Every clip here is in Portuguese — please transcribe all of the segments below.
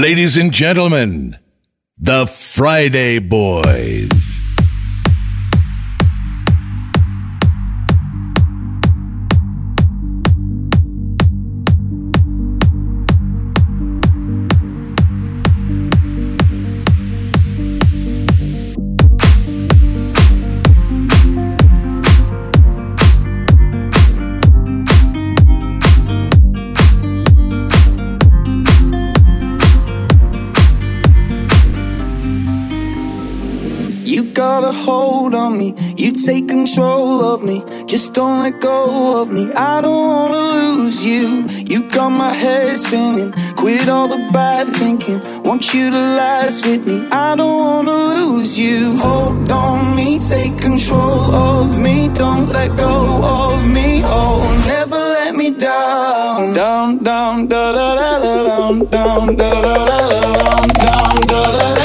Ladies and gentlemen, the Friday Boys. A hold on me. You take control of me. Just don't let go of me. I don't wanna lose you. You got my head spinning. Quit all the bad thinking. Want you to last with me. I don't wanna lose you. Hold on me. Take control of me. Don't let go of me. Oh, never let me down. Down, down, da da da da down, down, da da da da down, down, da da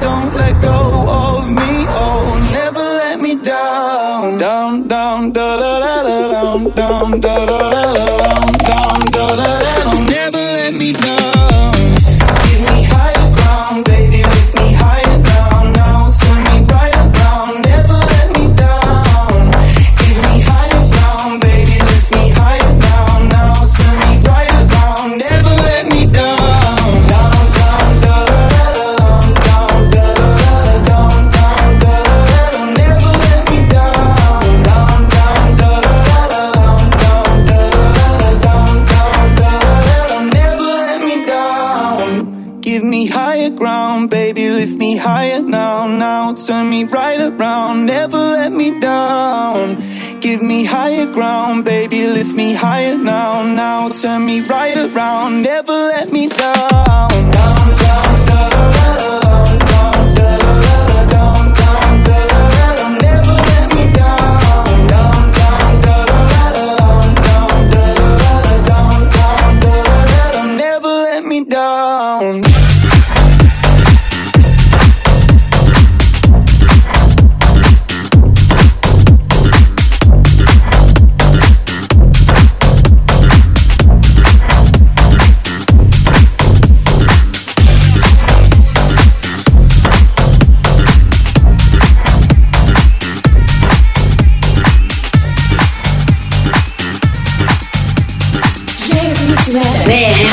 don't let go.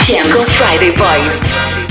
Jam com Friday Boys.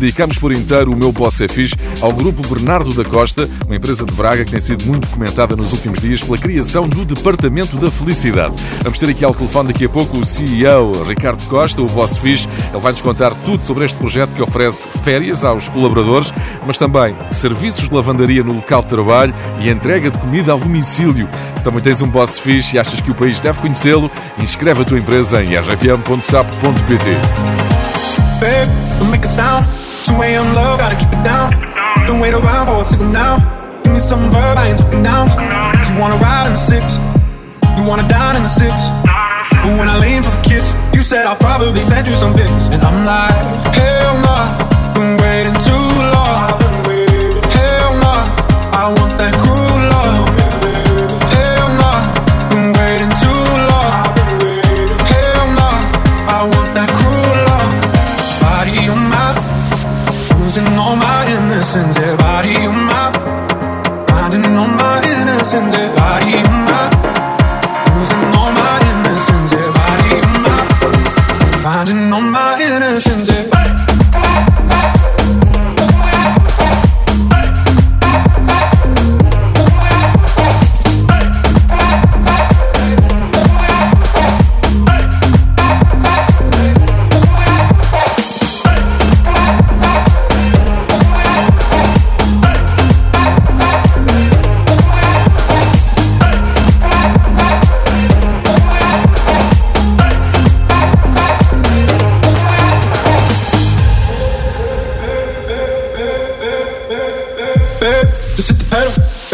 Dedicamos por inteiro o meu Boss é Fixe ao grupo Bernardo da Costa, uma empresa de Braga que tem sido muito comentada nos últimos dias pela criação do Departamento da Felicidade. Vamos ter aqui ao telefone daqui a pouco o CEO Ricardo Costa, o Boss Fixe. Ele vai nos contar tudo sobre este projeto que oferece férias aos colaboradores, mas também serviços de lavandaria no local de trabalho e entrega de comida ao domicílio. Se também tens um Boss Fixe e achas que o país deve conhecê-lo, inscreve a tua empresa em rfm.sapo.pt. Babe, make a sound. 2 a.m. low, gotta keep it down. Don't wait around for a signal now. Give me some verb, I ain't talking down. You wanna ride in the six, you wanna dine in the six. But when I lean for the kiss, you said I'll probably send you some pics. And I'm like, hell nah, been waiting too long. Innocence. Yeah, body on my, finding all my innocence. Yeah,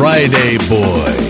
Friday Boy.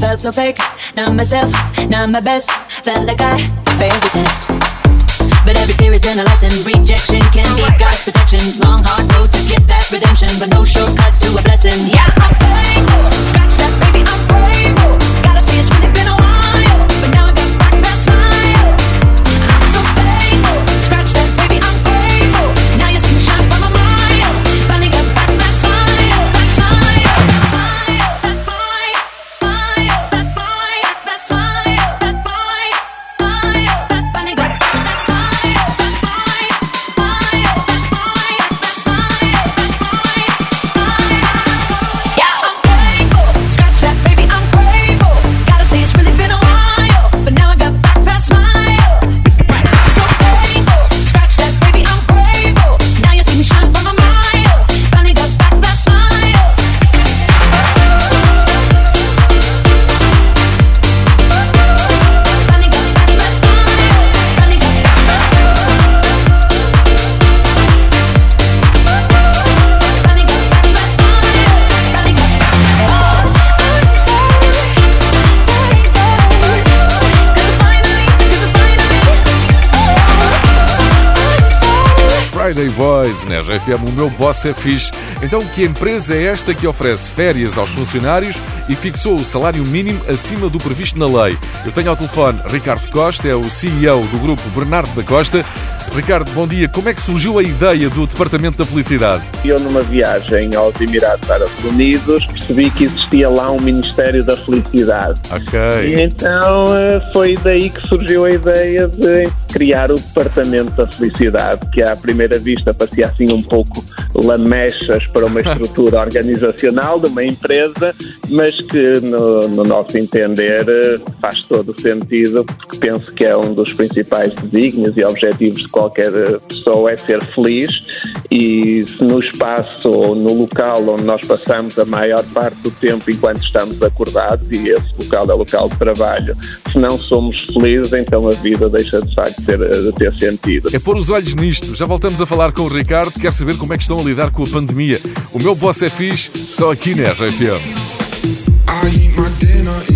Boys. so fake. Not myself, not my best. Felt like I failed the test. But every tear has been a lesson. Rejection can be God's protection. Long, hard road to get that redemption, but no shortcuts to a blessing. Yeah, I'm thankful. Scratch that, baby, I'm grateful. Gotta see it's really been a while, Boys, na RFM, o meu boss é fixe. Então, que empresa é esta que oferece férias aos funcionários e fixou o salário mínimo acima do previsto na lei? Eu tenho ao telefone Ricardo Costa, é o CEO do grupo Bernardo da Costa. Ricardo, bom dia. Como é que surgiu a ideia do Departamento da Felicidade? Eu, numa viagem aos Emirados Árabes Unidos, percebi que existia lá um Ministério da Felicidade. Ok. E então eh, foi daí que surgiu a ideia de criar o Departamento da Felicidade, que à primeira vista parecia assim um pouco lamechas para uma estrutura organizacional de uma empresa, mas que no, no nosso entender eh, faz todo o sentido, porque penso que é um dos principais desígnios e objetivos de qualquer pessoa é ser feliz e se no espaço ou no local onde nós passamos a maior parte do tempo enquanto estamos acordados, e esse local é o local de trabalho, se não somos felizes, então a vida deixa de facto ter, de ter sentido. É pôr os olhos nisto. Já voltamos a falar com o Ricardo, quer saber como é que estão a lidar com a pandemia. O meu boss é fixe, só aqui na RFM. I eat my dinner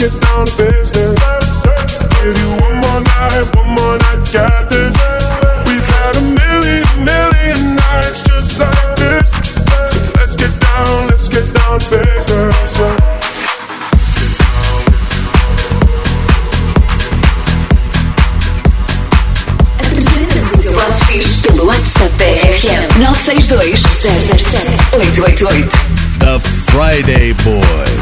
get down to business. Give you one. We've had a million, million just like this. Let's get down, let's get down WhatsApp 962 007 888. The Friday Boys.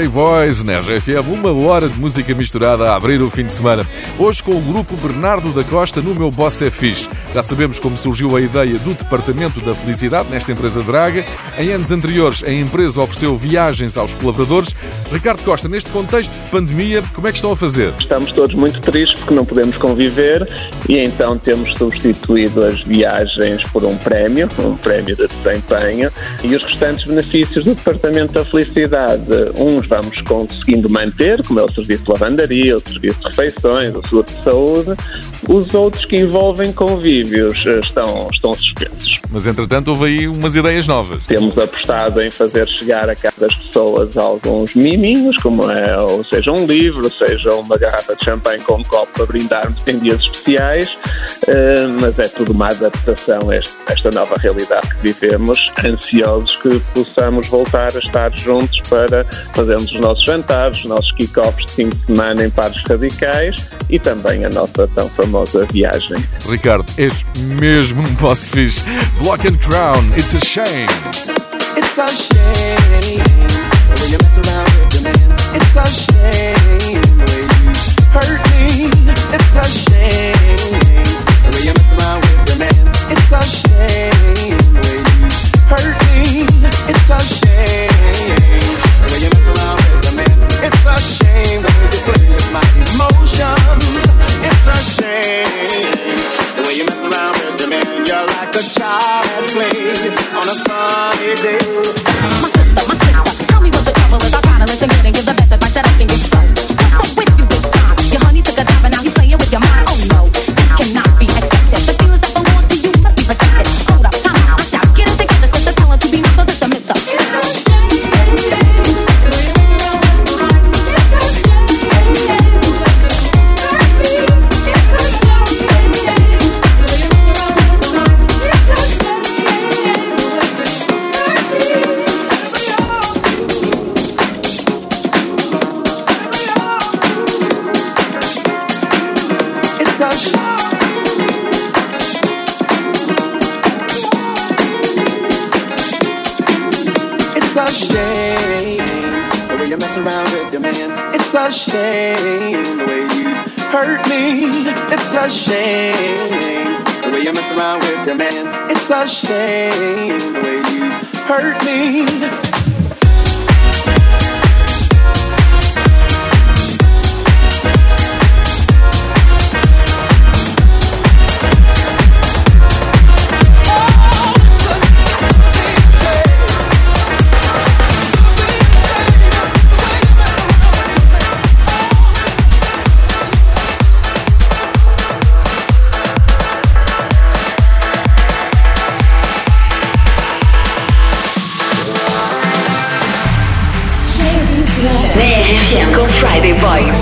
Friday Boys na RFM, uma hora de música misturada a abrir o fim de semana. Hoje com o grupo Bernardo da Costa no Meu Boss é Fixe. Já sabemos como surgiu a ideia do Departamento da Felicidade nesta empresa Draga. Em anos anteriores, a empresa ofereceu viagens aos colaboradores. Ricardo Costa, neste contexto de pandemia, como é que estão a fazer? Estamos todos muito tristes porque não podemos conviver e então temos substituído as viagens por um prémio, um prémio de desempenho e os restantes benefícios do Departamento da Felicidade. Uns vamos conseguindo manter, como é o serviço de lavandaria, o serviço de refeições, o seguro de saúde. Os outros que envolvem convívios eh, estão, estão suspensos. Mas entretanto houve aí umas ideias novas. Temos apostado em fazer chegar a cada das pessoas alguns miminhos, como é, ou seja, um livro, seja uma garrafa de champanhe com um copo para brindarmos em dias especiais, eh, mas é tudo uma adaptação a esta nova realidade que vivemos, ansiosos que possamos voltar a estar juntos para fazermos os nossos jantares, os nossos kick-offs de fim de semana em pares radicais e também a nossa tão famosa viagem. Ricardo, és mesmo um boss fixe. Block and Crown, it's a shame. It's a shame when you mess around with the man. It's a shame the way you hurt me. It's a shame the way you mess around with the man. It's a shame the way you hurt me. It's a shame the way you mess around with the man. It's a shame the way you play with my emotions. Bye.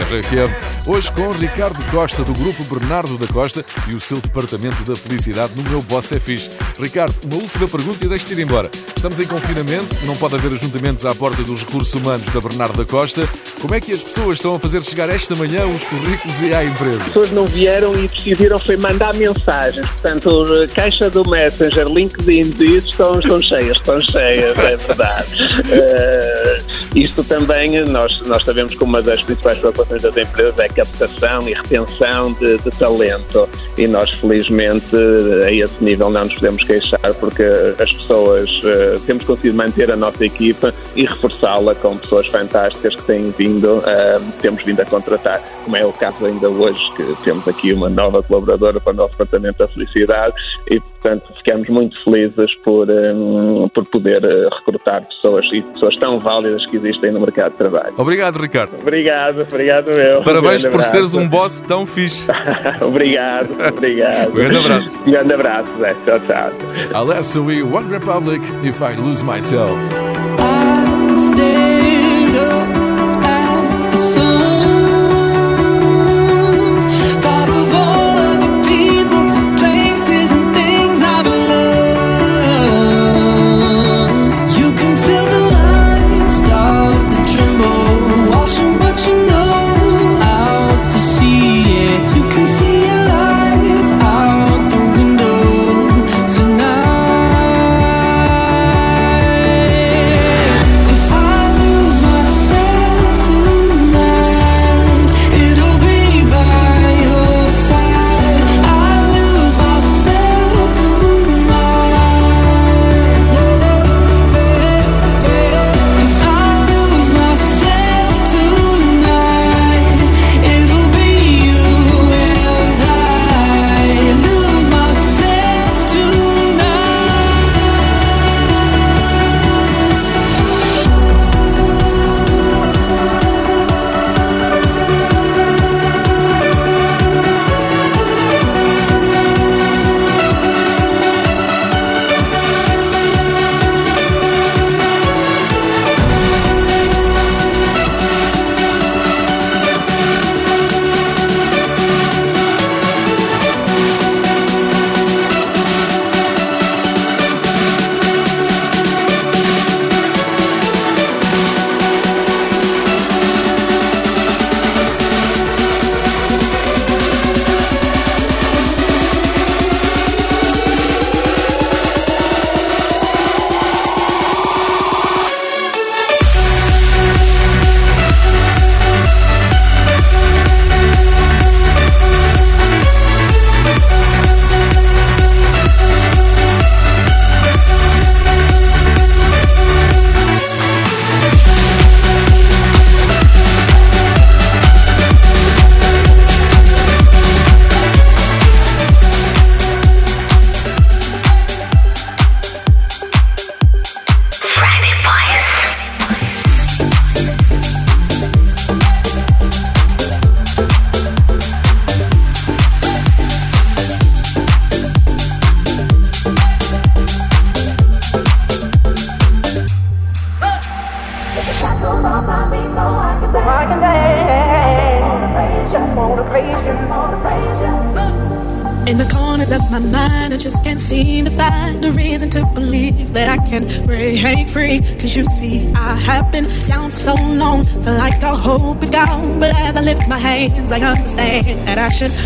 Región. Hoje com Ricardo Costa, do grupo Bernardo da Costa e o seu departamento da felicidade no meu Boss é Fixe. Ricardo, uma última pergunta e deixe-te ir embora. Estamos em confinamento, não pode haver ajuntamentos à porta dos recursos humanos da Bernardo da Costa. Como é que as pessoas estão a fazer chegar esta manhã os currículos e à empresa? As pessoas não vieram e decidiram foi mandar mensagens. Portanto, caixa do Messenger, LinkedIn, disso estão, estão cheias, estão cheias, é verdade. Eh, isto também, nós, nós sabemos que uma das principais preocupações das empresas é captação e retenção de, de talento. E nós, felizmente, a esse nível não nos podemos queixar, porque as pessoas, eh, temos conseguido manter a nossa equipa e reforçá-la com pessoas fantásticas que têm vindo, eh, temos vindo a contratar, como é o caso ainda hoje, que temos aqui uma nova colaboradora para o nosso Departamento da Felicidade e, portanto, ficamos muito felizes por, eh, por poder recrutar pessoas e pessoas tão válidas que existem no mercado de trabalho. Obrigado, Ricardo. Obrigado, obrigado eu. Parabéns Por seres um boss tão fixe. obrigado, obrigado. Um grande abraço. Um grande abraço, Zé. Tchau, tchau. Alesso e One Republic, If I Lose Myself.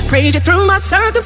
Praise you through my circumstance.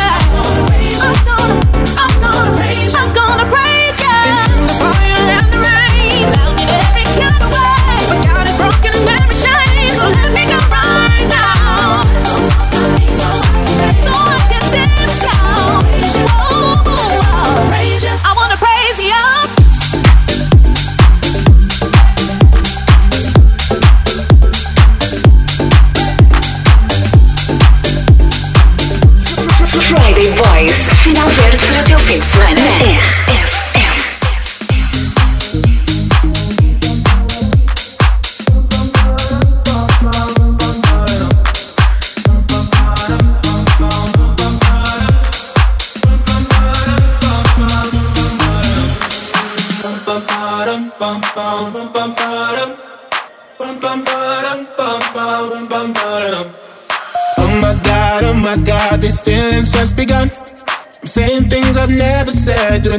Final verde para o fim de.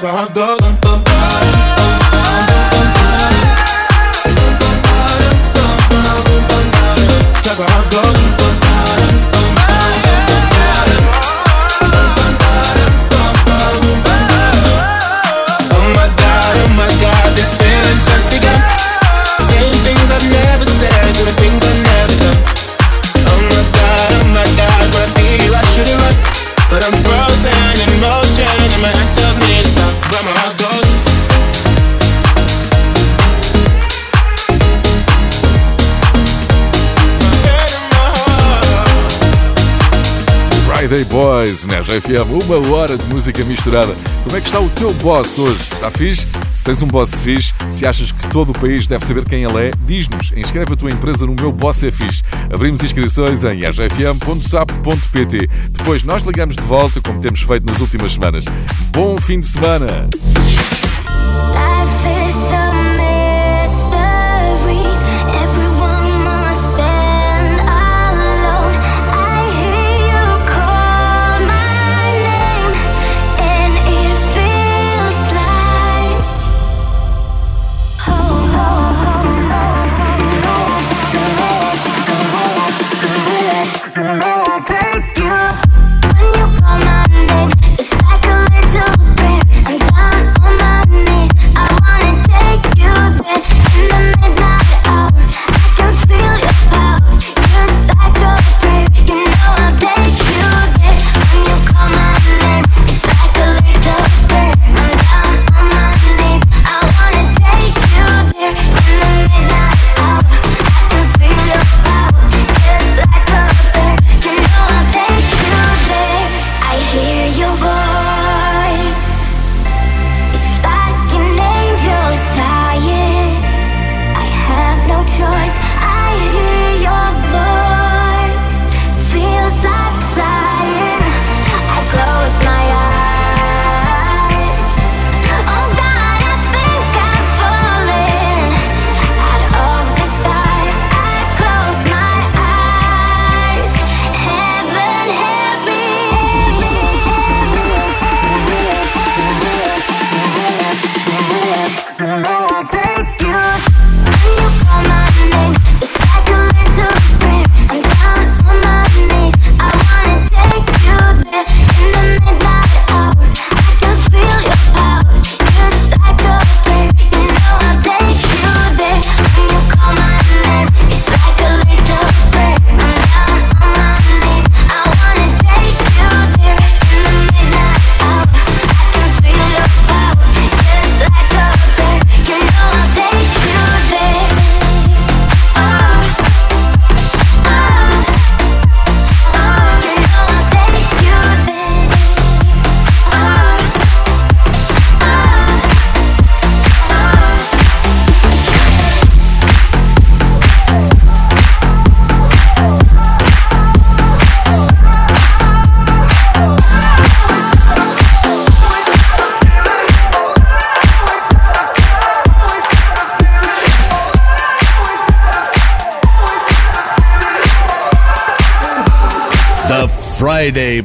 that's why hot dog. Na RFM, uma hora de música misturada. Como é que está o teu boss hoje? Está fixe? Se tens um boss fixe, se achas que todo o país deve saber quem ele é, diz-nos. Inscreve a tua empresa no meu Boss é Fixe. Abrimos inscrições em rfm.sap.pt. Depois nós ligamos de volta, como temos feito nas últimas semanas. Bom fim de semana! Friday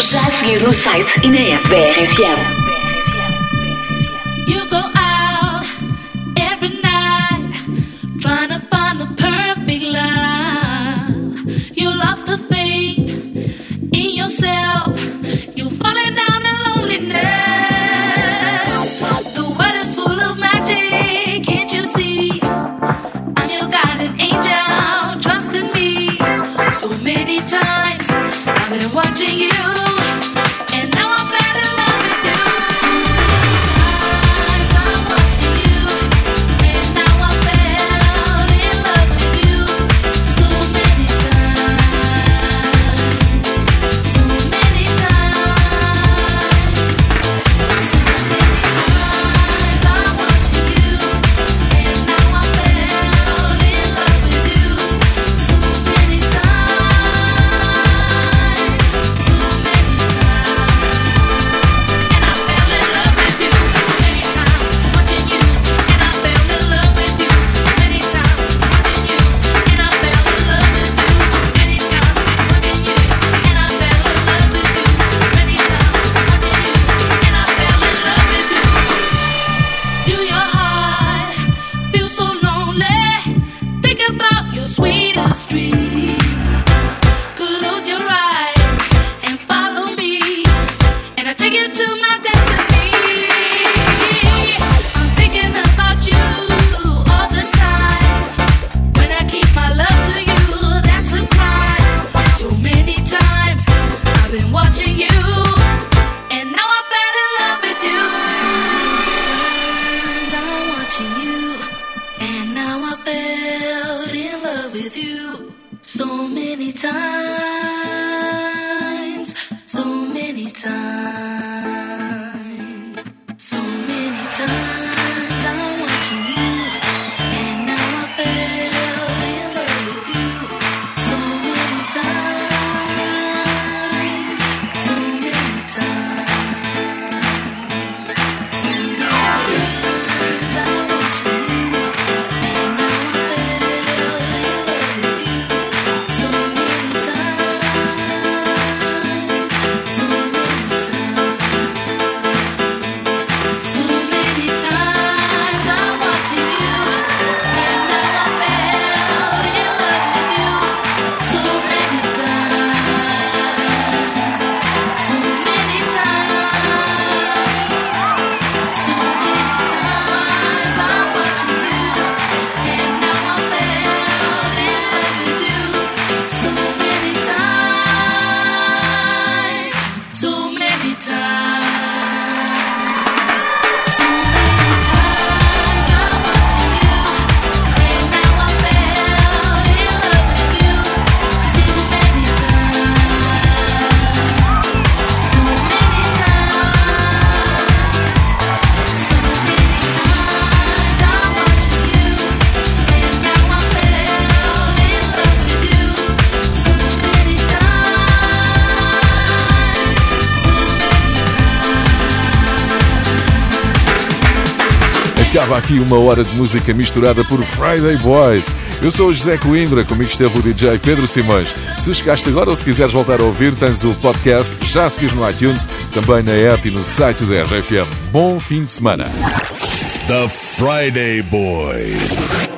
já a seguir no site e na app da RFM. Aqui uma hora de música misturada por Friday Boys. Eu sou o José Coimbra, comigo esteve o DJ Pedro Simões. Se chegaste agora ou se quiseres voltar a ouvir, tens o podcast já seguir no iTunes, também na app e no site da RFM. Bom fim de semana. The Friday Boys.